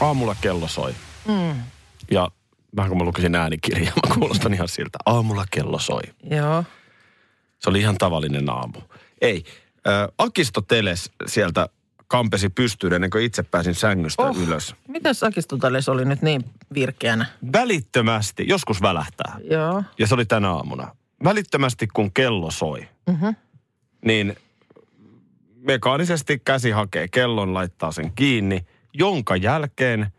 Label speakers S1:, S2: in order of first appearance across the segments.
S1: Aamulla kello soi. Mm. Ja vähän kun mä lukisin äänikirjaa, mä kuulostan ihan siltä. Aamulla kello soi.
S2: Joo.
S1: Se oli ihan tavallinen aamu. Ei. Äh, Akisto Teles sieltä kampesi pystyyn ennen kuin itse pääsin sängystä oh. ylös.
S2: Mitäs Akistotales oli nyt niin virkeänä?
S1: Välittömästi, joskus välähtää.
S2: Joo.
S1: Ja se oli tänä aamuna. Välittömästi kun kello soi,
S2: Mhm.
S1: niin mekaanisesti käsi hakee kellon, laittaa sen kiinni, jonka jälkeen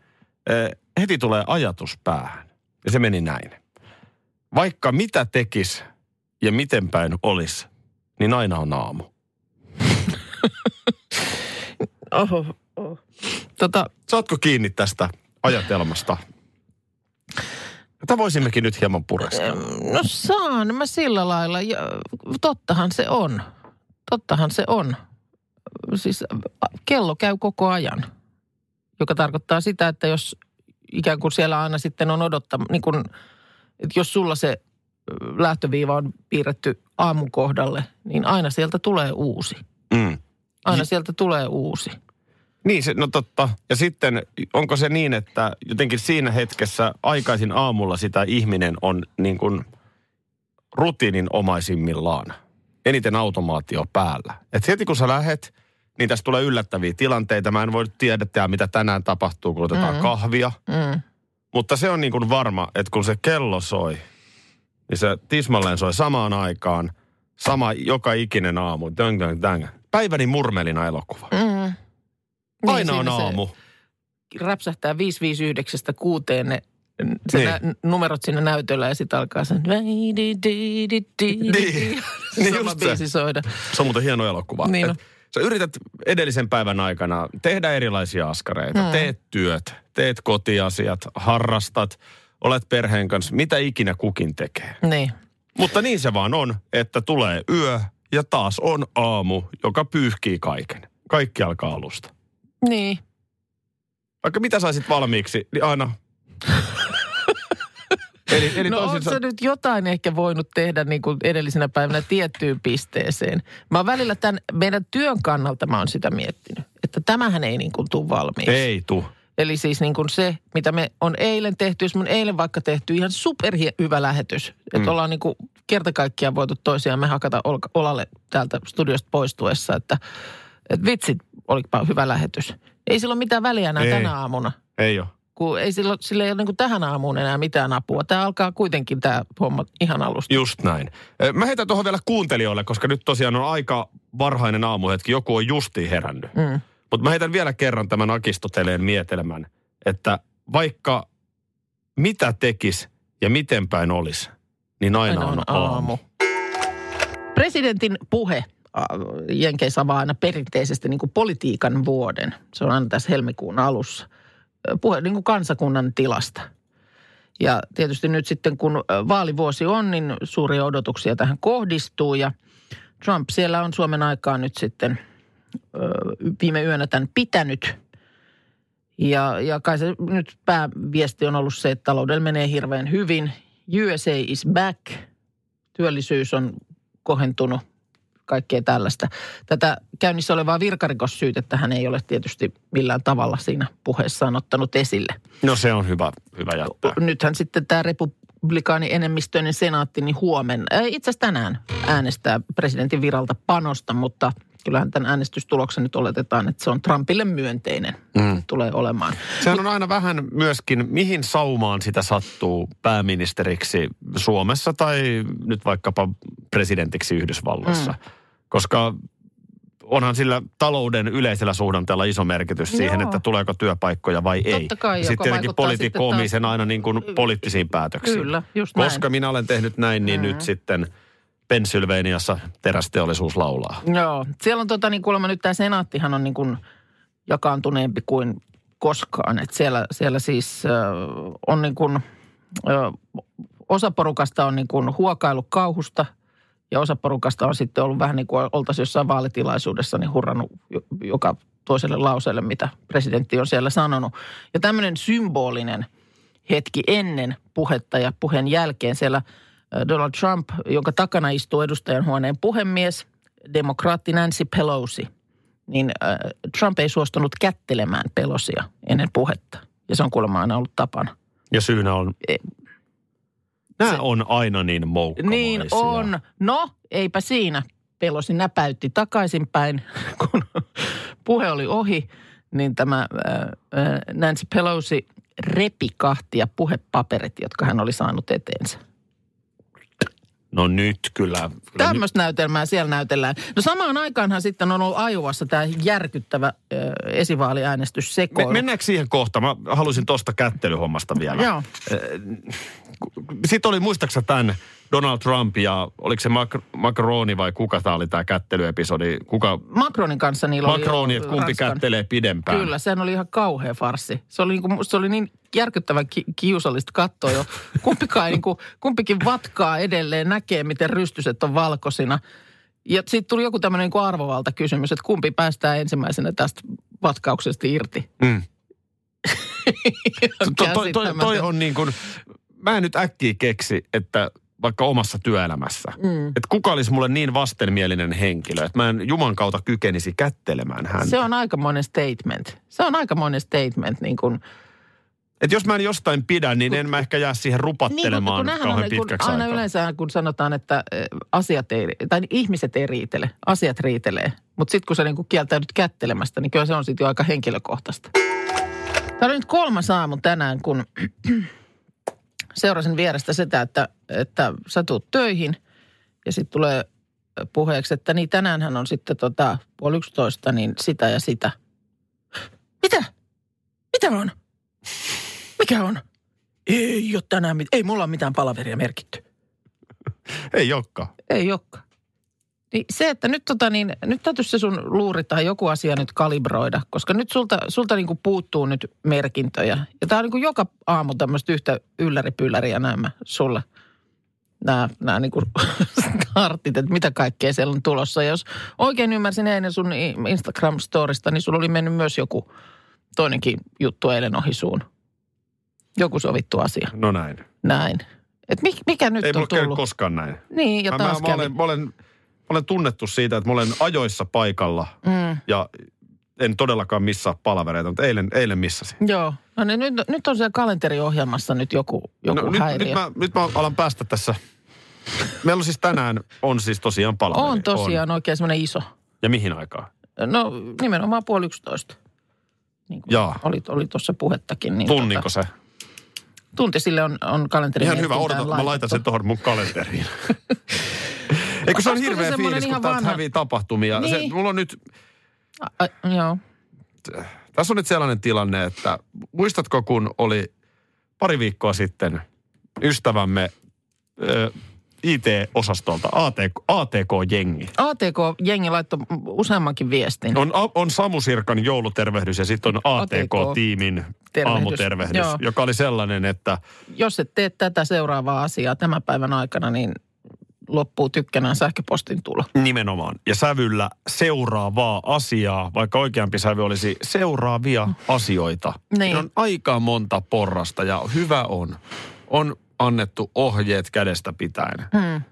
S1: heti tulee ajatus päähän. Ja se meni näin. Vaikka mitä tekis ja miten päin olisi, niin aina on aamu.
S2: Oho, oho. Tota,
S1: Saatko kiinni tästä ajatelmasta? Tätä voisimmekin nyt hieman pureskella.
S2: no saan mä sillä lailla. Ja, tottahan se on. Tottahan se on. Siis kello käy koko ajan. Joka tarkoittaa sitä, että jos ikään kuin siellä aina sitten on odottama, niin kuin, että jos sulla se lähtöviiva on piirretty aamun kohdalle, niin aina sieltä tulee uusi.
S1: Mm.
S2: Aina sieltä tulee uusi.
S1: Niin, se, no totta. Ja sitten onko se niin, että jotenkin siinä hetkessä aikaisin aamulla sitä ihminen on niin kuin rutiininomaisimmillaan. Eniten automaatio päällä. Et heti kun sä lähet, niin tästä tulee yllättäviä tilanteita. Mä en voi tiedä, mitä tänään tapahtuu, kun otetaan mm. kahvia.
S2: Mm.
S1: Mutta se on niin kuin varma, että kun se kello soi, niin se tismalleen soi samaan aikaan. Sama joka ikinen aamu. Dang, dang, dang. Päiväni murmelina elokuva.
S2: Mm.
S1: Aina on
S2: siinä se
S1: aamu.
S2: räpsähtää 559 kuuteen ne, se
S1: Niin.
S2: nä, numerot siinä näytöllä ja sitten alkaa sen
S1: Niin. Niin just se.
S2: soida.
S1: Se on muuten hieno elokuva.
S2: Niin
S1: Et
S2: on.
S1: Sä yrität edellisen päivän aikana tehdä erilaisia askareita.
S2: Mm.
S1: Teet työt, teet kotiasiat, harrastat, olet perheen kanssa, mitä ikinä kukin tekee.
S2: Niin.
S1: Mutta niin se vaan on, että tulee yö ja taas on aamu, joka pyyhkii kaiken. Kaikki alkaa alusta.
S2: Niin.
S1: Vaikka mitä saisit valmiiksi, niin aina... eli, eli
S2: no
S1: toisin sa-
S2: sä nyt jotain ehkä voinut tehdä niin kuin edellisenä päivänä tiettyyn pisteeseen. Mä oon välillä tämän meidän työn kannalta mä oon sitä miettinyt, että tämähän ei niin kuin tule valmiiksi.
S1: Ei tu.
S2: Eli siis niin kuin se, mitä me on eilen tehty, jos me on eilen vaikka tehty ihan superhyvä lähetys. Että
S1: Mm.
S2: ollaan niin kuin kerta kaikkiaan voitu toisiamme hakata ol- olalle täältä studiosta poistuessa, että, että vitsit, olipa hyvä lähetys. Ei sillä ole mitään väliä enää
S1: Ei.
S2: tänä aamuna,
S1: Ei ole.
S2: Kun ei sillä, sillä ei ole niin kuin tähän aamuun enää mitään apua. Tämä alkaa kuitenkin tämä homma ihan alusta.
S1: Just näin. Mä heitän tuohon vielä kuuntelijoille, koska nyt tosiaan on aika varhainen aamuhetki. Joku on justiin herännyt.
S2: Mm.
S1: Mutta mä heitän vielä kerran tämän Akistoteleen mietelmän, että vaikka mitä tekis ja miten päin olisi, niin aina,
S2: Aina
S1: on aamu.
S2: Presidentin puhe Jenkeissä avaa aina perinteisesti niin kuin politiikan vuoden. Se on aina tässä helmikuun alussa. Puhe niin kuin kansakunnan tilasta. Ja tietysti nyt sitten kun vaalivuosi on, niin suuria odotuksia tähän kohdistuu. Ja Trump siellä on Suomen aikaa nyt sitten viime yönä tämän pitänyt. Ja, ja kai se nyt pääviesti on ollut se, että taloudella menee hirveän hyvin. USA is back. Työllisyys on kohentunut, kaikkea tällaista. Tätä käynnissä olevaa virkarikossyytettä hän ei ole tietysti millään tavalla siinä puheessaan ottanut esille.
S1: No se on hyvä, hyvä jättää.
S2: Nythän sitten tämä republikaani enemmistöinen senaatti niin huomenna, äh, itse asiassa tänään äänestää presidentin viralta panosta, mutta kyllähän tämän äänestystuloksen nyt oletetaan, että se on Trumpille myönteinen.
S1: Mm.
S2: Tulee olemaan.
S1: Sehän on aina vähän myöskin, mihin saumaan sitä sattuu pääministeriksi Suomessa tai nyt vaikkapa presidentiksi Yhdysvalloissa. Mm. Koska onhan sillä talouden yleisellä suhdanteella iso merkitys siihen,
S2: Joo.
S1: että tuleeko työpaikkoja vai ei.
S2: Totta kai,
S1: Ja
S2: joka
S1: sitten tietenkin
S2: vaikuttaa
S1: poliitikko
S2: sitten
S1: omii
S2: taas-
S1: sen aina niin kuin poliittisiin päätöksiin.
S2: Kyllä, just näin.
S1: Koska minä olen tehnyt näin, niin mm. nyt sitten Pennsylvaniassa terästeollisuus laulaa.
S2: Joo, siellä on tota niin kuulemma nyt tämä senaattihan on niin kuin jakaantuneempi kuin koskaan. Että siellä, siellä siis äh, on niin kuin, äh, osa porukasta on niin kuin huokailu kauhusta ja osa porukasta on sitten ollut vähän niin kuin oltaisiin jossain vaalitilaisuudessa niin hurrannut jo- joka toiselle lauseelle, mitä presidentti on siellä sanonut. Ja tämmöinen symbolinen hetki ennen puhetta ja puheen jälkeen siellä Donald Trump, jonka takana istuu edustajan huoneen puhemies, demokraatti Nancy Pelosi, niin Trump ei suostunut kättelemään Pelosia ennen puhetta. Ja se on kuulemma aina ollut tapana.
S1: Ja syynä on...
S2: E-
S1: Nämä on aina niin moukkamaisia.
S2: Niin on. No, eipä siinä. Pelosi näpäytti takaisinpäin, kun puhe oli ohi, niin tämä Nancy Pelosi repi kahtia puhepaperit, jotka hän oli saanut eteensä.
S1: No nyt kyllä. kyllä nyt,
S2: Tämmöistä näytelmää siellä näytellään. No samaan aikaanhan sitten on ollut Ajuvassa tämä järkyttävä äh, esivaaliäänestyssekoilu.
S1: me, mennäänkö siihen kohta? Mä haluaisin tuosta kättelyhommasta vielä.
S2: Joo.
S1: Sitten oli, muistaaksä tämän Donald Trump ja oliko se Mac- Macroni vai kuka tämä oli tämä kättelyepisodi? Kuka
S2: Macronin kanssa niillä oli
S1: Macroni, että kumpi
S2: Ranskan-
S1: kättelee pidempään?
S2: Kyllä, sehän oli ihan kauhea farsi. Se oli, niin se oli niin järkyttävän ki- kiusallista katsoa jo. Kumpikaan, niin kuin, kumpikin vatkaa edelleen, näkee miten rystyset on valkoisina. Ja sitten tuli joku tämmöinen niin arvovalta kysymys, että kumpi päästään ensimmäisenä tästä vatkauksesta irti.
S1: Mm. To, toi, toi, toi
S2: Käsittämätön.
S1: on niin kuin, mä en nyt äkkiä keksi, että vaikka omassa työelämässä,
S2: Mm.
S1: että kuka olisi mulle niin vastenmielinen henkilö, että mä en Juman kautta kykenisi kättelemään häntä.
S2: Se on aikamoinen statement. Se on aikamoinen statement niin kuin,
S1: Että jos mä en jostain pidä, niin en mä ehkä jää siihen
S2: Niin,
S1: rupattelemaan
S2: kun nämähän
S1: kauhean
S2: on, kun
S1: pitkäksi
S2: aina
S1: aikaa.
S2: yleensä kun sanotaan, että asiat ei, tai ihmiset ei riitele, asiat riitelee. Mutta sitten kun sä niin kieltäydyt kättelemästä, niin kyllä se on sitten jo aika henkilökohtaista. Tämä oli nyt kolmas aamu tänään, kun seurasin vierestä sitä, että, että sä tuut töihin ja sitten tulee puheeksi, että niin tänäänhän on sitten tota, puoli yksitoista, niin sitä ja sitä. Mitä? Mitä on? Mikä on? Ei ole tänään mit- Ei mulla ole mitään palaveria merkitty.
S1: Ei jokka.
S2: Ei olekaan. Niin se, että nyt, tota niin, nyt täytyisi se sun luuri tai joku asia nyt kalibroida, koska nyt sulta, sulta niin puuttuu nyt merkintöjä. Ja tää on niin joka aamu tämmöistä yhtä ylläripylläriä nämä sulle. Nämä, nämä niin kuin startit, että mitä kaikkea siellä on tulossa. Ja jos oikein ymmärsin eilen sun Instagram-storista, niin sulla oli mennyt myös joku toinenkin juttu eilen ohi suun. Joku sovittu asia.
S1: No näin.
S2: Näin. Et mi, mikä nyt
S1: Ei
S2: on tullut?
S1: koskaan näin.
S2: Niin, ja
S1: mä,
S2: taas
S1: mä, mä, olen, mä, olen, mä olen tunnettu siitä, että mä olen ajoissa paikalla
S2: Mm.
S1: ja en todellakaan missaa palavereita, mutta eilen, eilen missasin.
S2: Joo. No niin, nyt, nyt on siellä kalenteriohjelmassa nyt joku, joku
S1: no, nyt,
S2: häiriö.
S1: nyt, mä, nyt mä alan päästä tässä. Meillä on siis tänään, on siis tosiaan palaveri.
S2: on tosiaan oikein semmoinen iso.
S1: Ja mihin aikaan?
S2: No nimenomaan puoli yksitoista. Niin
S1: Jaa.
S2: oli, oli tuossa puhettakin. Niin
S1: Tunninko se?
S2: Tota, tunti sille on, on kalenteri.
S1: Ihan hyvä, odotan, mä laitan sen tuohon mun kalenteriin. Eikö se on
S2: se
S1: hirveä
S2: semmoinen
S1: fiilis, kun täältä hävii tapahtumia. Se,
S2: Niin.
S1: mulla on nyt,
S2: A, joo.
S1: tässä on nyt sellainen tilanne, että muistatko kun oli pari viikkoa sitten ystävämme ö, IT-osastolta, ATK, ATK-jengi.
S2: ATK-jengi laittoi useammankin viestin.
S1: On, on Samu Sirkan joulutervehdys ja sitten on ATK-tiimin
S2: Tervehdys.
S1: aamutervehdys,
S2: Joo.
S1: joka oli sellainen, että
S2: Jos et tee tätä seuraavaa asiaa tämän päivän aikana, niin loppuu tykkänään sähköpostin tulo.
S1: nimenomaan ja sävyllä seuraavaa asiaa, vaikka oikeampi sävy olisi seuraavia asioita.
S2: Niin.
S1: On aika monta porrasta ja hyvä on. On annettu ohjeet kädestä pitäen.
S2: Hmm.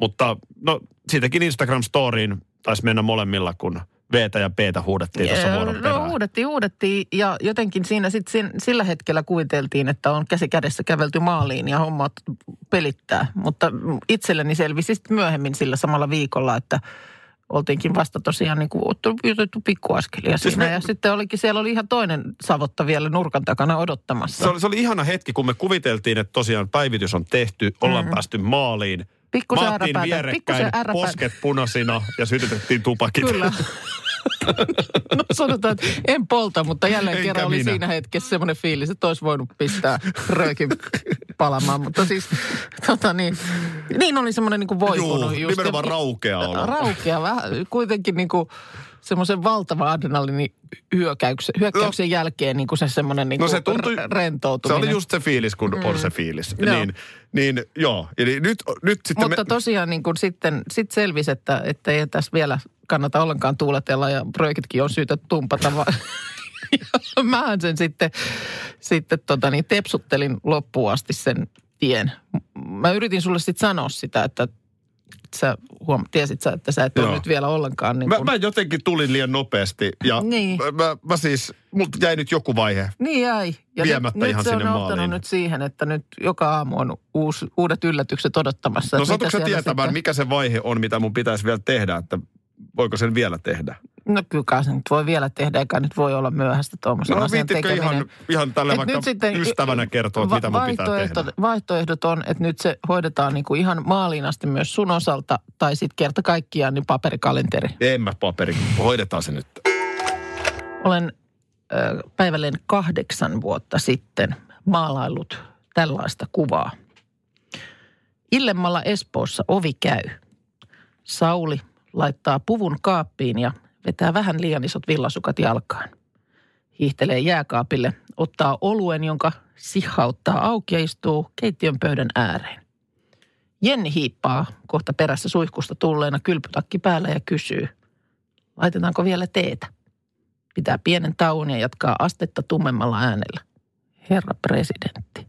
S1: Mutta no siitäkin Instagram-storiin taisi mennä molemmilla, kun v ja p huudettiin tuossa vuoron
S2: No
S1: perään.
S2: huudettiin, huudettiin ja jotenkin siinä sitten sillä hetkellä kuviteltiin, että on käsi kädessä kävelty maaliin ja hommat pelittää. Mutta itselleni selvisi sitten myöhemmin sillä samalla viikolla, että oltiinkin vasta tosiaan niin kuin otettu pikkuaskelia
S1: Siis
S2: siinä.
S1: me-
S2: Ja sitten olikin, siellä oli ihan toinen savotta vielä nurkan takana odottamassa.
S1: Se oli, se oli ihana hetki, kun me kuviteltiin, että tosiaan päivitys on tehty, ollaan mm. päästy maaliin.
S2: Pikkusen äräpäätä,
S1: vierekkäin,
S2: pikkusen
S1: posket punaisina ja sytytettiin tupakit.
S2: Kyllä. no sanotaan, että en polta, mutta jälleen
S1: Enkä
S2: kerran oli
S1: minä.
S2: siinä hetkessä semmoinen fiilis, että olisi voinut pistää röökin palamaan. Mutta siis, tota niin, niin oli semmoinen niin kuin voipunut.
S1: Juu, nimenomaan raukea olo.
S2: Raukea, vähän kuitenkin niin kuin semmoisen valtavan adrenalini hyökkäyksen, hyökkäyksen jälkeen niin kuin se semmoinen niin
S1: No se tuntui,
S2: r-
S1: se
S2: rentoutuminen.
S1: oli just se fiilis, kun mm. on se fiilis.
S2: Joo.
S1: Niin, niin joo, eli nyt, nyt sitten
S2: Mutta tosiaan niin kuin sitten sit selvisi, että, että ei tässä vielä kannata ollenkaan tuuletella ja projektitkin on syytä tumpata. Vaan Ja Mähän sen sitten, sitten tota niin, tepsuttelin loppuun asti sen tien. Mä yritin sulle sitten sanoa sitä, että sä huom- tiesit sä, että sä et ole nyt vielä ollenkaan niin
S1: Mä,
S2: kuin,
S1: mä jotenkin tulin liian nopeasti ja
S2: Niin.
S1: mä, mä, mä siis, multa jäi nyt joku vaihe.
S2: Niin jäi. Ja
S1: Viemättä
S2: nyt,
S1: ihan
S2: nyt se
S1: sinne
S2: on
S1: maaliin.
S2: ottanut nyt siihen, että nyt joka aamu on uusi, uudet yllätykset odottamassa.
S1: No
S2: että mitä
S1: sä tietämään,
S2: sitten-
S1: mikä se vaihe on, mitä mun pitäisi vielä tehdä, että voiko sen vielä tehdä?
S2: No kyllä kai se nyt voi vielä tehdä, eikä nyt voi olla myöhäistä tuommoisen
S1: No
S2: asian tekeminen.
S1: ihan, ihan tälle
S2: Et
S1: vaikka
S2: nyt sitten-
S1: ystävänä kertoa,
S2: Va-
S1: mitä mun pitää tehdä?
S2: Vaihtoehdot on, että nyt se hoidetaan niin kuin ihan maaliin asti myös sun osalta, tai sitten kerta kaikkiaan niin paperikalenteri.
S1: En mä paperi, hoidetaan se nyt.
S2: Olen äh, päivälleen kahdeksan vuotta sitten maalaillut tällaista kuvaa. Illemmalla Espoossa ovi käy. Sauli laittaa puvun kaappiin ja vetää vähän liian isot villasukat jalkaan. Hiihtelee jääkaapille, ottaa oluen, jonka sihauttaa auki ja istuu keittiön pöydän ääreen. Jenni hiippaa kohta perässä suihkusta tulleena kylpytakki päällä ja kysyy, laitetaanko vielä teetä? Pitää pienen tauon ja jatkaa astetta tummemmalla äänellä. Herra presidentti.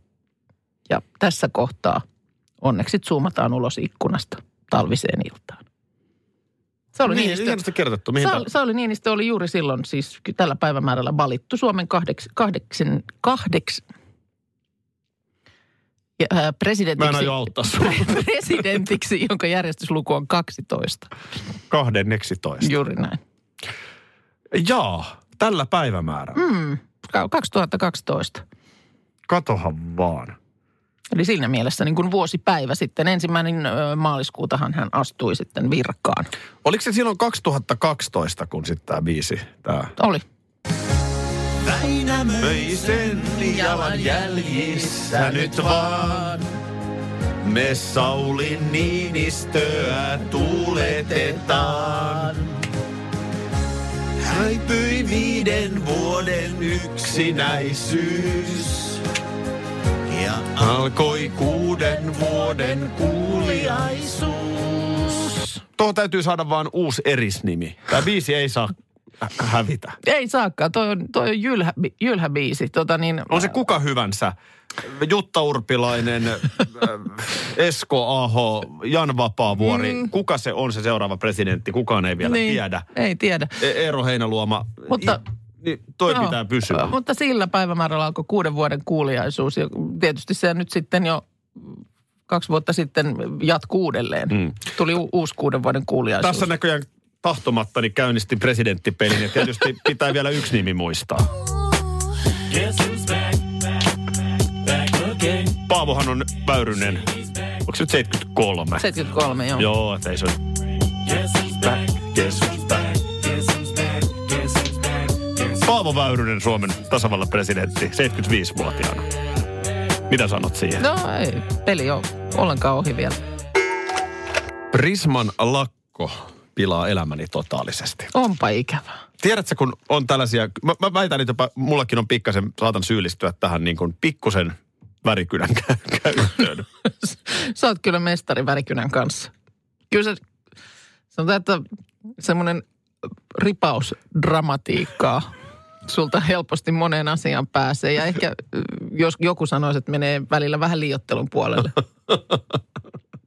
S2: Ja tässä kohtaa onneksi zoomataan ulos ikkunasta talviseen iltaan. Sauli
S1: Niin,
S2: Niinistö,
S1: hienosti kerrottu. Mihin
S2: Sauli, Sauli Niinistö oli juuri silloin siis tällä päivämäärällä valittu Suomen kahdeks, kahdeksin, kahdeks, ja, ää,
S1: Mä en
S2: presidentiksi,
S1: aio auttaa
S2: presidentiksi, jonka järjestysluku on 12.
S1: Kahden 11.
S2: Juuri näin.
S1: Jaa, tällä päivämäärällä.
S2: Mm, 2012.
S1: Katohan vaan.
S2: Eli siinä mielessä niin kuin vuosipäivä sitten. Ensimmäinen maaliskuutahan hän astui sitten virkaan.
S1: Oliko se silloin 2012, kun sitten tämä biisi, tämä
S2: Oli.
S1: Väinämöisen jalan jäljissä nyt vaan. Me Saulin Niinistöä tuuletetaan. Häipyi viiden vuoden yksinäisyys. Ja alkoi kuuden vuoden kuuliaisuus. Tuohon täytyy saada vaan uusi erisnimi. Tämä biisi ei saa hä- hävitä.
S2: Ei saakaan, toi on, toi on jylhä, jylhä biisi. Tota niin,
S1: On se kuka hyvänsä. Jutta Urpilainen, äh, Esko Aho, Jan Vapaavuori. Mm. Kuka se on se seuraava presidentti? Kukaan ei vielä
S2: niin,
S1: tiedä.
S2: Ei tiedä.
S1: E- Eero Heinaluoma.
S2: Mutta-
S1: I, niin toi
S2: Joo,
S1: pitää pysyä.
S2: Mutta sillä päivämäärällä alkoi kuuden vuoden kuuliaisuus. Ja tietysti se nyt sitten jo kaksi vuotta sitten jatkuu uudelleen.
S1: Mm.
S2: Tuli u- uusi kuuden vuoden kuuliaisuus.
S1: Tässä näköjään tahtomattani käynnistin presidenttipelin ja tietysti pitää vielä yksi nimi muistaa. Paavohan on Väyrynen. Onko se nyt 73?
S2: 73, joo.
S1: Joo, että ei se ole. Back, guess Paavo Väyrynen, Suomen tasavallan presidentti, 75-vuotiaana. Mitä sanot siihen?
S2: No ei, peli on ollenkaan ohi vielä.
S1: Prisman lakko pilaa elämäni totaalisesti.
S2: Onpa ikävää.
S1: Tiedätkö, kun on tällaisia, mä, mä väitän, että jopa mullakin on pikkasen, saatan syyllistyä tähän niin kuin pikkusen värikynän kä- käyttöön.
S2: Sä oot kyllä mestari värikynän kanssa. Kyllä se, sanotaan, että semmoinen ripaus dramatiikkaa sulta helposti moneen asiaan pääsee. Ja ehkä jos joku sanoisi, että menee välillä vähän liiottelun puolelle.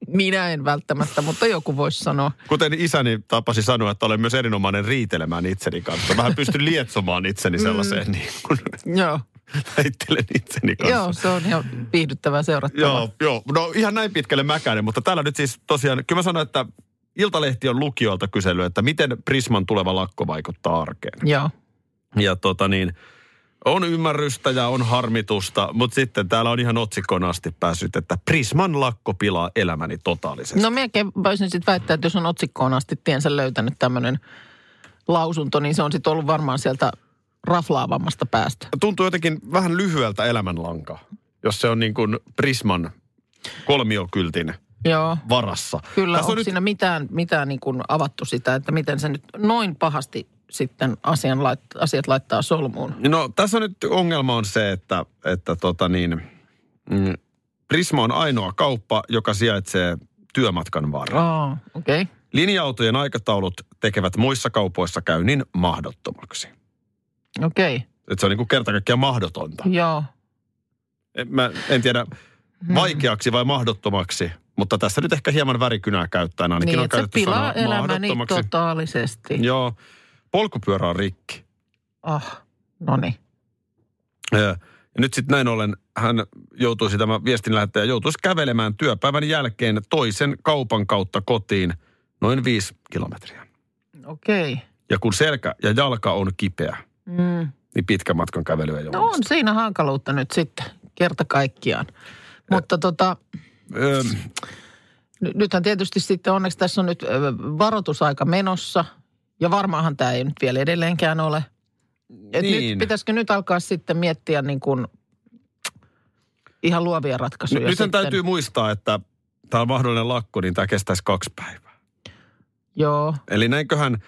S2: Minä en välttämättä, mutta joku voisi sanoa.
S1: Kuten isäni tapasi sanoa, että olen myös erinomainen riitelemään itseni kanssa. Vähän pystyn lietsomaan itseni sellaiseen niin kuin
S2: Joo,
S1: väittelen itseni kanssa.
S2: joo se on ihan viihdyttävää seurattavaa.
S1: Joo, joo. No ihan näin pitkälle mäkäinen, mutta täällä nyt siis tosiaan, kyllä mä sanoin, että Iltalehti on lukijoilta kysely, että miten Prisman tuleva lakko vaikuttaa arkeen.
S2: Joo.
S1: Ja tota niin, on ymmärrystä ja on harmitusta, mutta sitten täällä on ihan otsikkoon asti päässyt, että Prisman lakko pilaa elämäni totaalisesti.
S2: No melkein voisin sitten väittää, että jos on otsikkoon asti tiensä löytänyt tämmöinen lausunto, niin se on sitten ollut varmaan sieltä raflaavammasta päästä.
S1: Tuntuu jotenkin vähän lyhyeltä elämänlanka, jos se on niin kuin Prisman kolmiokyltin
S2: Joo.
S1: varassa.
S2: Kyllä,
S1: Tässä
S2: onko
S1: on nyt,
S2: siinä mitään, mitään niin kuin avattu sitä, että miten se nyt noin pahasti sitten asian lait, asiat laittaa solmuun?
S1: No tässä on nyt ongelma on se, että, että tota niin, mm, Prisma on ainoa kauppa, joka sijaitsee työmatkan varrella.
S2: Okei. Okay.
S1: Linja-autojen aikataulut tekevät muissa kaupoissa käynnin mahdottomaksi.
S2: Okei, okay.
S1: Se on niin kuin kerta kaikkiaan mahdotonta.
S2: joo.
S1: En, mä en tiedä vaikeaksi vai mahdottomaksi, mutta tässä nyt ehkä hieman värikynää käyttäen ainakin
S2: Niin,
S1: on käytetty
S2: pilaa
S1: sanaa
S2: elämäni totaalisesti.
S1: Joo, polkupyörä on rikki.
S2: Ah, no niin.
S1: Ja nyt sitten näin ollen hän joutuisi, tämä viestin lähettäjä joutuisi kävelemään työpäivän jälkeen toisen kaupan kautta kotiin noin viisi kilometriä.
S2: Okei. Okay.
S1: Ja kun selkä ja jalka on kipeä,
S2: Mm.
S1: niin pitkän matkan kävely ei
S2: No on siinä hankaluutta nyt sitten, kerta kaikkiaan. Mutta tota,
S1: Öö,
S2: ny- nythän tietysti sitten onneksi tässä on nyt varoitusaika menossa. Ja varmaanhan tämä ei nyt vielä edelleenkään ole. Et
S1: Niin.
S2: nyt, pitäisikö nyt alkaa sitten miettiä niin kuin ihan luovia ratkaisuja
S1: nythän
S2: sitten.
S1: täytyy muistaa, että tämä on mahdollinen lakko, niin tämä kestäisi kaksi päivää.
S2: Joo,
S1: Eli näinköhän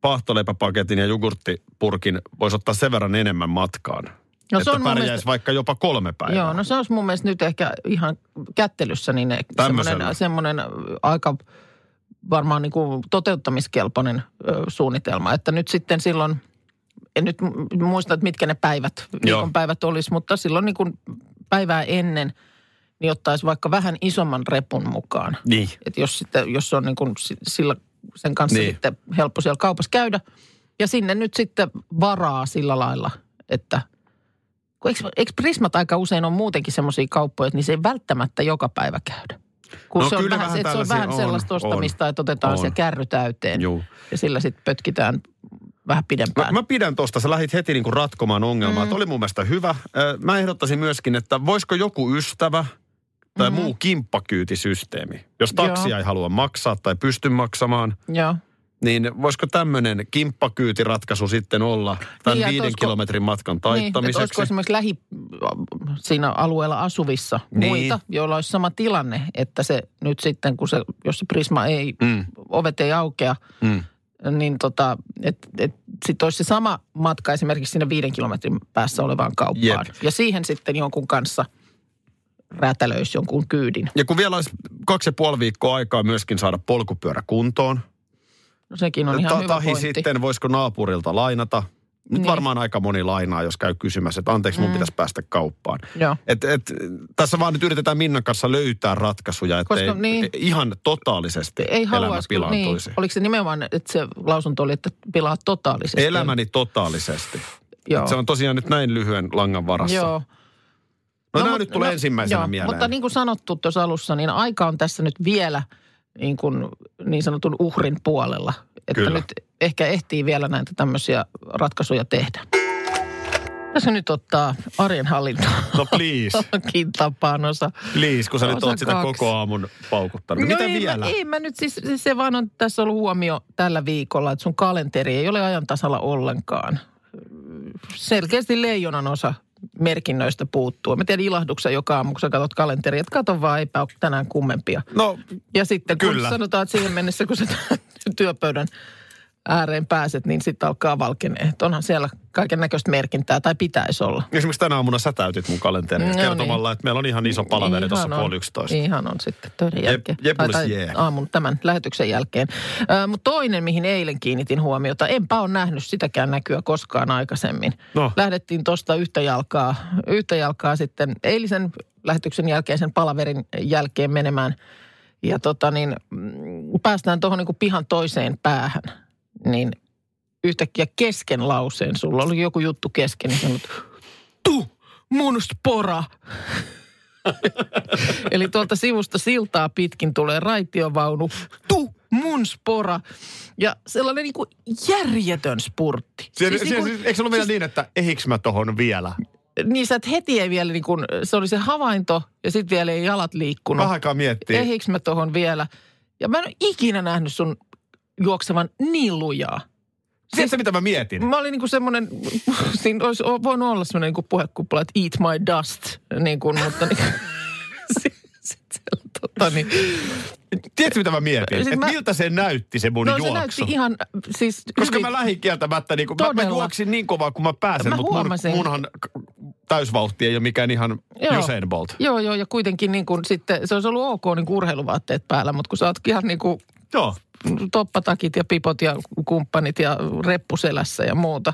S1: paahtoleipäpaketin ja jogurttipurkin voisi ottaa sen verran enemmän matkaan.
S2: No
S1: että
S2: se on
S1: pärjäisi
S2: mielestä-
S1: vaikka jopa kolme päivää.
S2: Joo, no se olisi mun mielestä nyt ehkä ihan kättelyssä niin semmoinen aika varmaan niin kuin toteuttamiskelpoinen ö, suunnitelma. Että nyt sitten silloin, en nyt mu- muista, että mitkä ne päivät, viikon päivät olisi, mutta silloin niin kuin päivää ennen, niin ottaisi vaikka vähän isomman repun mukaan.
S1: Niin.
S2: Että jos, sitten, jos on niin kuin si- sillä, sen kanssa
S1: Niin.
S2: sitten helppo siellä kaupassa käydä. Ja sinne nyt sitten varaa sillä lailla, että eikö, eikö Prismat aika usein on muutenkin semmoisia kauppoja, että niin se ei välttämättä joka päivä käydä. Kun
S1: No
S2: se on vähän, se on vähän
S1: on,
S2: sellaista
S1: on,
S2: ostamista, että otetaan
S1: on.
S2: se kärry täyteen.
S1: Juu.
S2: Ja sillä sitten pötkitään vähän
S1: Mä,
S2: pidempään.
S1: mä pidän tuosta, sä lähdit heti niinku ratkomaan ongelmaa. Mm. oli mun mielestä hyvä. Mä ehdottaisin myöskin, että voisiko joku ystävä tai mm. muu kimppakyytisysteemi, jos taksia
S2: Joo.
S1: ei halua maksaa tai pysty maksamaan,
S2: Joo.
S1: Niin voisiko tämmöinen kimppakyytiratkaisu sitten olla tämän
S2: Niin,
S1: viiden
S2: olisiko-
S1: kilometrin matkan
S2: Niin,
S1: taittamiseksi?
S2: olisiko esimerkiksi lähi siinä alueella asuvissa
S1: Niin.
S2: niin. muita, joilla olisi sama tilanne, että se nyt sitten, kun se, jos se Prisma ei,
S1: Mm.
S2: mm. ovet ei aukea,
S1: Mm.
S2: niin tota, että et, sitten olisi se sama matka esimerkiksi sinne viiden kilometrin päässä olevaan kauppaan.
S1: Jep.
S2: Ja siihen sitten jonkun kanssa räätälöisi jonkun kyydin.
S1: Ja kun vielä olisi kaksi ja puoli viikkoa aikaa myöskin saada polkupyörä kuntoon.
S2: No sekin on ihan
S1: Ta-
S2: hyvä
S1: tahi
S2: pointti.
S1: sitten, voisiko naapurilta lainata. Nyt
S2: Niin.
S1: varmaan aika moni lainaa, jos käy kysymässä, että anteeksi, mun
S2: Mm.
S1: pitäisi päästä kauppaan.
S2: Joo.
S1: Et, et, tässä vaan nyt yritetään Minnan kanssa löytää ratkaisuja, että
S2: Koska
S1: ei,
S2: niin-
S1: ihan totaalisesti
S2: Ei
S1: elämä
S2: haluaisi, niin,
S1: pilaantuisi.
S2: oliko se nimenomaan, että se lausunto oli, että pilaa totaalisesti?
S1: Elämäni totaalisesti.
S2: Joo.
S1: Et se on tosiaan nyt näin lyhyen langan varassa.
S2: Joo.
S1: No, nämä
S2: mut-
S1: nyt tulee ensimmäisenä
S2: joo,
S1: mieleen.
S2: Mutta niin kuin sanottu tuossa alussa, niin aika on tässä nyt vielä niin, kuin, niin sanotun uhrin puolella. Että
S1: Kyllä.
S2: nyt ehkä ehtii vielä näitä tämmöisiä ratkaisuja tehdä. Tässä nyt ottaa arjen hallintaan
S1: No please,
S2: tapaan osa.
S1: please, kun sä nyt oot sitä
S2: kaksi.
S1: koko aamun paukuttanut. Mitä
S2: no ei,
S1: vielä?
S2: Mä, ei mä nyt siis, siis se vaan on tässä ollut huomio tällä viikolla, että sun kalenteri ei ole ajan tasalla ollenkaan. Selkeästi leijonan osa merkinnöistä puuttuu. Mä tiedän ilahduksen joka aamu, kun sä katsot kalenteria, että kato vaan, eipä ole tänään kummempia.
S1: No,
S2: Ja sitten kun
S1: Kyllä.
S2: sanotaan, että siihen mennessä, kun sä työpöydän ääreen pääset, niin sitten alkaa valkenee. Onhan siellä kaiken näköistä merkintää, tai pitäisi olla.
S1: esimerkiksi tänä aamuna sä täytit mun kalenteria
S2: No
S1: kertomalla, että meillä on ihan iso palaveri tuossa puoli yksitoista.
S2: Ihan on sitten töiden jälkeen. tai, tai
S1: jee.
S2: aamun tämän lähetyksen jälkeen. Mutta toinen, mihin eilen kiinnitin huomiota, enpä ole nähnyt sitäkään näkyä koskaan aikaisemmin.
S1: No.
S2: Lähdettiin tuosta yhtä jalkaa, yhtä jalkaa sitten eilisen lähetyksen jälkeen, sen palaverin jälkeen menemään. Ja tota niin, mm, päästään tuohon niin pihan toiseen päähän, niin yhtäkkiä kesken lauseen, sulla oli joku juttu kesken, niin sanot, tu, mun spora. Eli tuolta sivusta siltaa pitkin tulee raitiovaunu, tu, mun spora. Ja sellainen niin kuin järjetön spurtti. Siis
S1: siis,
S2: niin kuin-
S1: siis, eikö se ollut vielä niin, että ehiks mä tohon vielä?
S2: niin sä et heti ei vielä niin kuin, se oli se havainto ja sitten vielä ei jalat liikkunut.
S1: Vähän aikaa miettii.
S2: Ehiks mä tohon vielä? Ja mä en ole ikinä nähnyt sun juoksevan niin lujaa.
S1: Tiedätkö, mitä mä mietin?
S2: Mä olin niinku semmoinen, siinä olisi voinut olla semmoinen niinku puhekuppula, että eat my dust, niin kuin, mutta niin, sit, sit siellä, tota, niin,
S1: Tiedätkö mitä mä mietin?
S2: Siis mä-
S1: miltä se näytti se mun
S2: No se
S1: juoksu?
S2: näytti ihan, siis
S1: Koska
S2: hyvin,
S1: mä lähdin kieltämättä, niin kuin, mä, mä juoksin niin kovaa kuin mä pääsen,
S2: Mä
S1: mutta mun, munhan täysvauhti ei ole mikään ihan
S2: Joo.
S1: Usain Bolt.
S2: Joo, joo, ja kuitenkin niin kuin sitten, se olisi ollut ok niin urheiluvaatteet päällä, mutta kun sä oot ihan niin kuin
S1: Joo.
S2: Toppatakit ja pipot ja kumppanit ja reppuselässä ja muuta.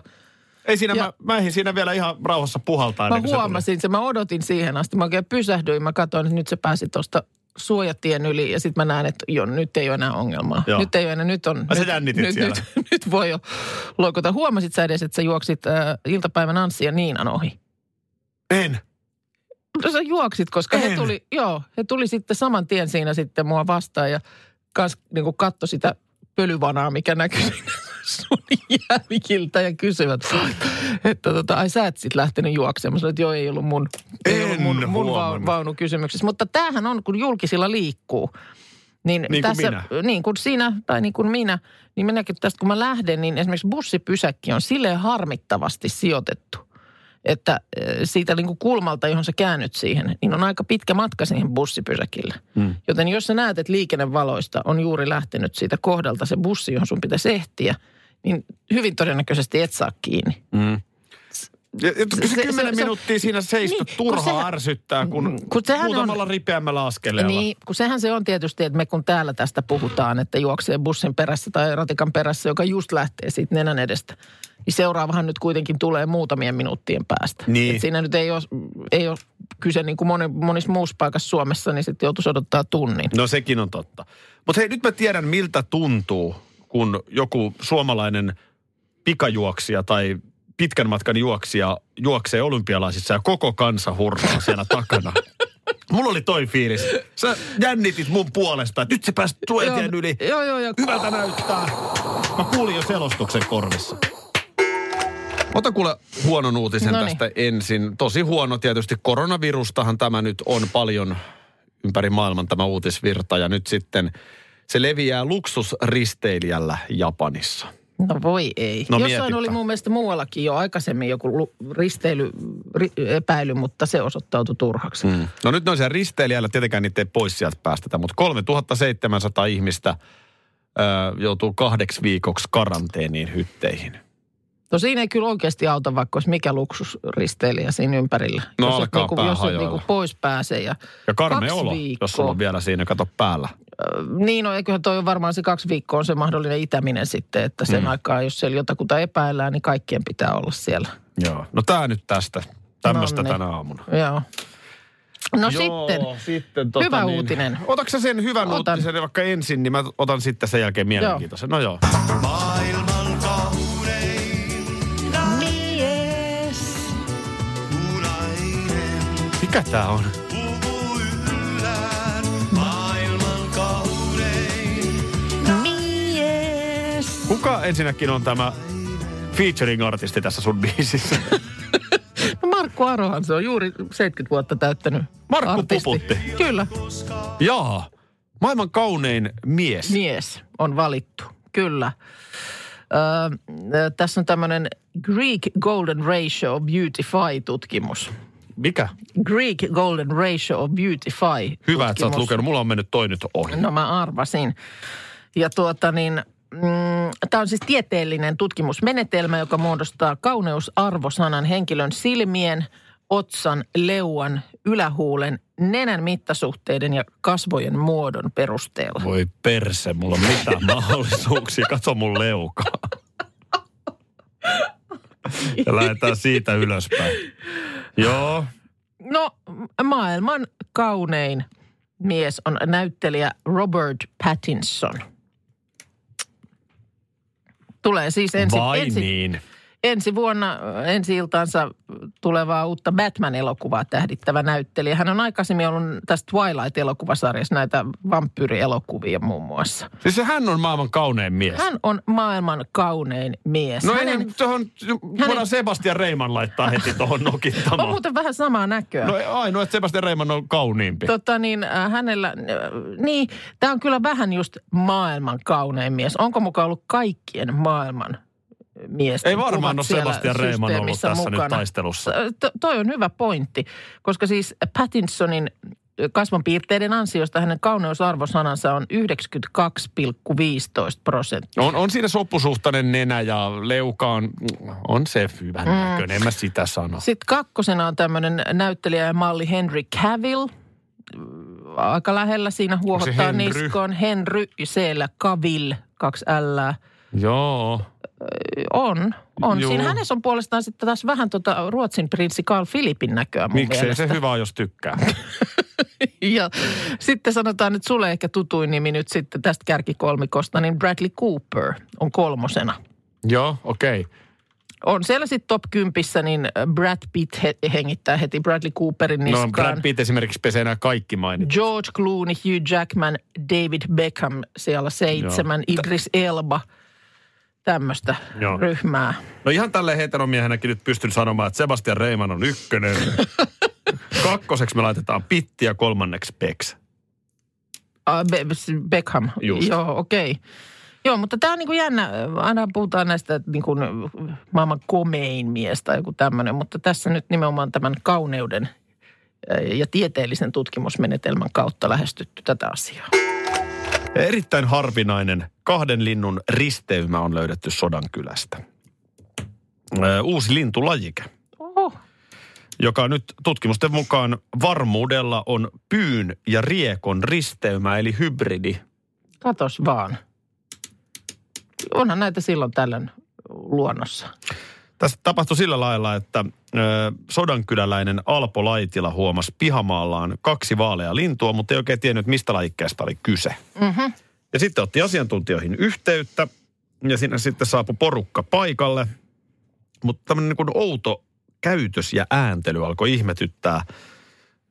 S1: Ei siinä,
S2: Ja-
S1: mä, mä ehdin siinä vielä ihan rauhassa puhaltaa.
S2: Mä
S1: se
S2: huomasin sen, mä odotin siihen asti. Mä oikein pysähdyin, mä katsoin, että nyt se pääsi tuosta suojatien yli ja sitten mä näen, että jo, nyt ei ole enää ongelmaa.
S1: Joo.
S2: Nyt ei ole enää, nyt on...
S1: Sä
S2: nyt, nyt,
S1: siellä?
S2: nyt, nyt, voi jo loikota. Huomasit sä edes, että sä juoksit äh, iltapäivän Anssi ja Niinan ohi?
S1: En.
S2: No sä juoksit, koska he
S1: En.
S2: tuli, joo, he tuli sitten saman tien siinä sitten mua vastaan ja kans niin kuin katto sitä pölyvanaa, mikä näkyy sun jäljiltä ja kysyvät, että tota, ai sä et sit lähtenyt juoksemaan. Sanoin, että joo, ei ollut mun, ei ollut mun, mun
S1: huomannut.
S2: va- vaunukysymyksessä. Mutta tämähän on, kun julkisilla liikkuu. Niin,
S1: Niin kuin
S2: tässä,
S1: minä.
S2: Niin kuin sinä tai niin kuin minä. Niin minäkin tästä kun mä lähden, niin esimerkiksi bussipysäkki on silleen harmittavasti sijoitettu. Että siitä niin kuin kulmalta, johon sä käännyt siihen, niin on aika pitkä matka siihen bussipysäkille.
S1: Mm.
S2: Joten jos sä näet, että liikennevaloista on juuri lähtenyt siitä kohdalta se bussi, johon sun pitäisi ehtiä, niin hyvin todennäköisesti et saa kiinni.
S1: Mm. Ja,
S2: Se-
S1: kymmenen
S2: se-
S1: minuuttia siinä seistut
S2: Niin, kun
S1: turhaa
S2: sehän-
S1: ärsyttää, kun,
S2: kun sehän on-
S1: muutamalla ripeämmällä askeleella.
S2: Niin, kun sehän se on tietysti, että me kun täällä tästä puhutaan, että juoksee bussin perässä tai ratikan perässä, joka just lähtee siitä nenän edestä, niin seuraavahan nyt kuitenkin tulee muutamien minuuttien päästä.
S1: Niin.
S2: Et siinä nyt ei ole, ei ole kyse niin kuin moni, monissa muussa paikassa Suomessa, niin sitten joutuisi odottaa tunnin.
S1: No sekin on totta. Mutta hei, nyt mä tiedän miltä tuntuu, kun joku suomalainen pikajuoksija tai pitkän matkan juoksija juoksee olympialaisissa ja koko kansa hurraa siellä takana. Mulla oli toi fiilis. Sä jännitit mun puolesta, että nyt se pääsi tuetien yli.
S2: Joo, joo, joo.
S1: Hyvältä näyttää. Mä kuulin jo selostuksen korvissa. Ota kuule huonon uutisen
S2: Noniin.
S1: tästä ensin. Tosi huono tietysti. Koronavirustahan tämä nyt on paljon ympäri maailman tämä uutisvirta. Ja nyt sitten se leviää luksusristeilijällä Japanissa.
S2: No voi ei.
S1: No
S2: Jossain
S1: mietipä.
S2: oli mun mielestä muuallakin jo aikaisemmin joku risteily, ri, epäily, mutta se osoittautui turhaksi.
S1: Mm. No nyt ne on siellä risteilijällä, tietenkään niitä ei pois sieltä päästetä, mutta 3700 ihmistä ö, joutuu kahdeksi viikoksi karanteeniin hytteihin.
S2: No siinä ei kyllä oikeasti auta, vaikka olisi mikä luksusristeilijä siinä ympärillä.
S1: No
S2: jos et
S1: alkaa
S2: niinku,
S1: pää
S2: jos et niinku pois pääse. Ja,
S1: Ja karme
S2: Kaksi
S1: olo,
S2: viikkoa.
S1: jos sulla on vielä siinä, kato päällä.
S2: Niin, no eiköhän toi on varmaan se kaksi viikkoa on se mahdollinen itäminen sitten, että sen mm. aikaa, jos siellä jotakuta epäillään, niin kaikkien pitää olla siellä.
S1: Joo. No tää nyt tästä. Tämmöistä
S2: Nonni.
S1: tänä aamuna.
S2: Joo. No
S1: Joo,
S2: sitten,
S1: sitten
S2: hyvä uutinen.
S1: Otatko sen hyvän
S2: Otan.
S1: uutisen vaikka ensin, niin mä otan sitten sen jälkeen mielenkiintoisen. No joo.
S2: mies.
S1: Mikä tää on? Kuka ensinnäkin on tämä featuring-artisti tässä sun biisissä?
S2: No Markku Arohan se on juuri 70 vuotta täyttänyt
S1: Markku
S2: artisti.
S1: Puputti.
S2: Kyllä,
S1: Jaa. Maailman kaunein mies.
S2: mies on valittu. Kyllä. Öö, tässä on tämmöinen Greek Golden Ratio Beautify-tutkimus.
S1: Mikä?
S2: Greek Golden Ratio Beautify.
S1: Hyvä, että sä oot lukenut. Mulla on mennyt toi nyt ohi.
S2: No mä arvasin. Ja tuota niin, mm, tämä on siis tieteellinen tutkimusmenetelmä, joka muodostaa kauneusarvosanan henkilön silmien, otsan, leuan, ylähuulen, nenän mittasuhteiden ja kasvojen muodon perusteella.
S1: Voi perse, mulla on mitään mahdollisuuksia. Katso mun leukaa. Ja lähdetään siitä ylöspäin. Joo.
S2: No, maailman kaunein mies on näyttelijä Robert Pattinson. Tulee siis ensi,
S1: Vai
S2: ensi,
S1: niin?
S2: Ensi vuonna ensi iltaansa tulevaa uutta Batman-elokuvaa tähdittävä näyttelijä. Hän on aikaisemmin ollut tässä Twilight-elokuvasarjassa näitä vampyyrielokuvia muun muassa.
S1: Siis se hän on maailman kaunein mies.
S2: Hän on maailman kaunein mies.
S1: No
S2: Hänen,
S1: ei, tuohon, voidaan Sebastian Reiman laittaa heti tuohon
S2: on
S1: nokittamaan.
S2: muuten vähän samaa näköä.
S1: No ainoa, että Sebastian Reiman on kauniimpi.
S2: Tota niin, äh, hänellä, äh, niin, tämä on kyllä vähän just maailman kaunein mies. Onko mukaan ollut kaikkien maailman miesten
S1: Ei varmaan ole Sebastian Reiman ollut tässä nyt taistelussa.
S2: To, toi on hyvä pointti, koska siis Pattinsonin kasvonpiirteiden ansiosta hänen kauneusarvosanansa on 92,15 prosenttia.
S1: On, on siinä sopusuhtainen nenä ja leuka on, on se hyvän mm. näköinen, en mä sitä sano.
S2: Sitten kakkosena on tämmöinen näyttelijä ja malli Henry Cavill. Aika lähellä siinä huohottaa
S1: Henry?
S2: niskoon. Henry, siellä Cavill, kaksi L.
S1: Joo.
S2: On, on.
S1: Juu.
S2: Siinä hänessä on puolestaan sitten taas vähän tota Ruotsin prinssi Carl Philipin näköä mun
S1: Miksei
S2: mielestä.
S1: se hyvä jos tykkää.
S2: Ja sitten sanotaan nyt sulle ehkä tutuin nimi nyt sitten tästä kärkikolmikosta, niin Bradley Cooper on kolmosena.
S1: Joo, okei. Okay.
S2: On siellä sitten top kympissä, niin Brad Pitt he, hengittää heti Bradley Cooperin
S1: No
S2: niskaan.
S1: Brad Pitt esimerkiksi pesee nämä kaikki mainit.
S2: George Clooney, Hugh Jackman, David Beckham siellä seitsemän, Idris Elba, tämmöistä
S1: Joo.
S2: ryhmää.
S1: No ihan tälle heteromiehenäkin nyt pystyn sanomaan, että Sebastian Reiman on ykkönen. Kakkoseksi me laitetaan Pitti ja kolmanneksi Bex.
S2: Uh, Be- Beckham.
S1: Just.
S2: Joo, okei. Okay. Joo, mutta tämä on niinku jännä. Aina puhutaan näistä että niinku maailman komein mies tai joku tämmöinen, mutta tässä nyt nimenomaan tämän kauneuden ja tieteellisen tutkimusmenetelmän kautta lähestytty tätä asiaa.
S1: Erittäin harvinainen kahden linnun risteymä on löydetty Sodankylästä. Uusi lintulajike,
S2: Oho,
S1: joka nyt tutkimusten mukaan varmuudella on pyyn ja riekon risteymä, eli hybridi.
S2: katos vaan. Onhan näitä silloin tällöin luonnossa.
S1: Tässä tapahtui sillä lailla, että ö, sodankyläläinen Alpo Laitila huomasi pihamaallaan kaksi vaalea lintua, mutta ei oikein tiennyt, mistä lajikkeesta oli kyse.
S2: Mm-hmm.
S1: Ja sitten otti asiantuntijoihin yhteyttä ja siinä sitten saapui porukka paikalle. Mutta tämmöinen niin kuin outo käytös ja ääntely alkoi ihmetyttää.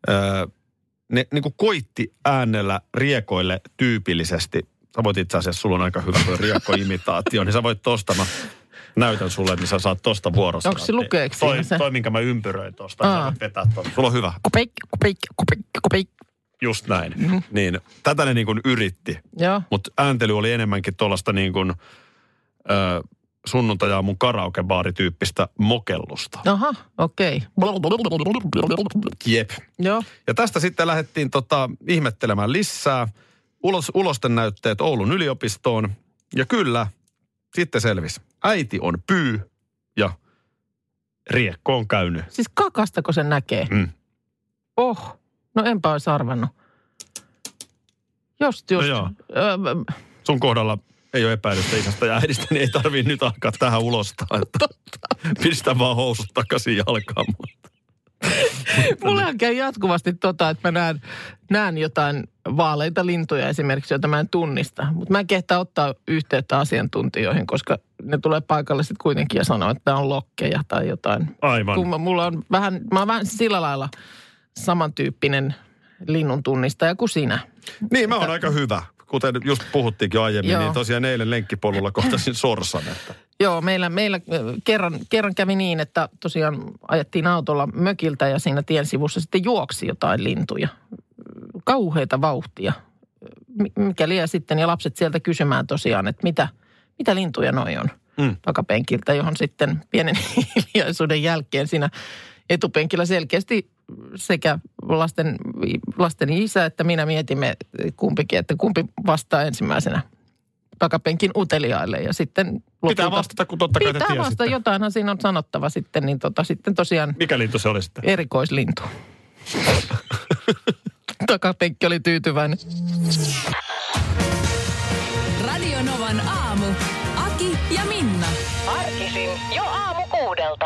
S1: Öö, ne niin kuin koitti äänellä riekoille tyypillisesti. Sä voit itse asiassa, sulla on aika hyvä tuo riekkoimitaatio, niin sä voit tosta, mä näytän sulle, niin sä saat tosta vuorossa.
S2: Onko se lukeeko siinä
S1: toi,
S2: se?
S1: toi, minkä mä ympyröin tosta, niin
S2: Aa.
S1: voit vetää tuosta. Sulla on hyvä.
S2: Kupeik, kupeik, kupeik, kupeik.
S1: Just näin.
S2: Mhm.
S1: Mm-hmm. Niin, tätä ne niin kuin yritti.
S2: Joo.
S1: Mutta ääntely oli enemmänkin tuollaista niin kuin ö, sunnuntajaa mun karaokebaarityyppistä mokellusta.
S2: Aha, okei.
S1: Jep.
S2: Joo.
S1: Ja tästä sitten lähdettiin tota, ihmettelemään lisää. Ulos, ulosten näytteet Oulun yliopistoon. Ja kyllä, sitten selvisi. Äiti on pyy ja riekko on käynyt.
S2: Siis kakastako se näkee?
S1: Mm.
S2: Oh, no enpä olisi arvannut. Just, just.
S1: No joo.
S2: Öö,
S1: Sun kohdalla ei ole epäilystä isästä ja äidistä, niin ei tarvii nyt alkaa tähän ulostaa. Että pistä vaan housut takaisin jalkaan.
S2: Mullahan käy jatkuvasti tota, että mä näen, näen jotain vaaleita lintuja esimerkiksi, joita mä en tunnista. Mutta mä en kehtaa ottaa yhteyttä asiantuntijoihin, koska ne tulee paikalle sitten kuitenkin ja sanoo, että on lokkeja tai jotain.
S1: Aivan.
S2: Kun mä, mulla on vähän, mä oon vähän sillä lailla samantyyppinen linnun tunnistaja kuin sinä.
S1: Niin, mä oon aika hyvä. Kuten just puhuttiinkin jo aiemmin,
S2: Joo.
S1: niin tosiaan eilen lenkkipolulla kohtasin sorsan. Että.
S2: Joo, meillä, meillä kerran, kerran kävi niin, että tosiaan ajettiin autolla mökiltä ja siinä tien sivussa sitten juoksi jotain lintuja. Kauheita vauhtia. Mi- Mikä liian sitten ja lapset sieltä kysymään tosiaan, että mitä, mitä lintuja noi on
S1: Mm.
S2: takapenkiltä, johon sitten pienen hiljaisuuden jälkeen siinä etupenkillä selkeästi sekä lasten, lasteni isä että minä mietimme kumpikin, että kumpi vastaa ensimmäisenä takapenkin uteliaille ja sitten
S1: Pitää
S2: lopulta-
S1: vastata, kun totta kai
S2: Pitää vastata,
S1: tiesitte.
S2: jotainhan siinä on sanottava sitten, niin tota, sitten tosiaan
S1: Mikä lintu se oli sitten?
S2: erikoislintu. Takapenkki oli tyytyväinen.
S3: Radio Novan aamu. Aki ja Minna.
S4: Arkisin jo aamu kuudelta.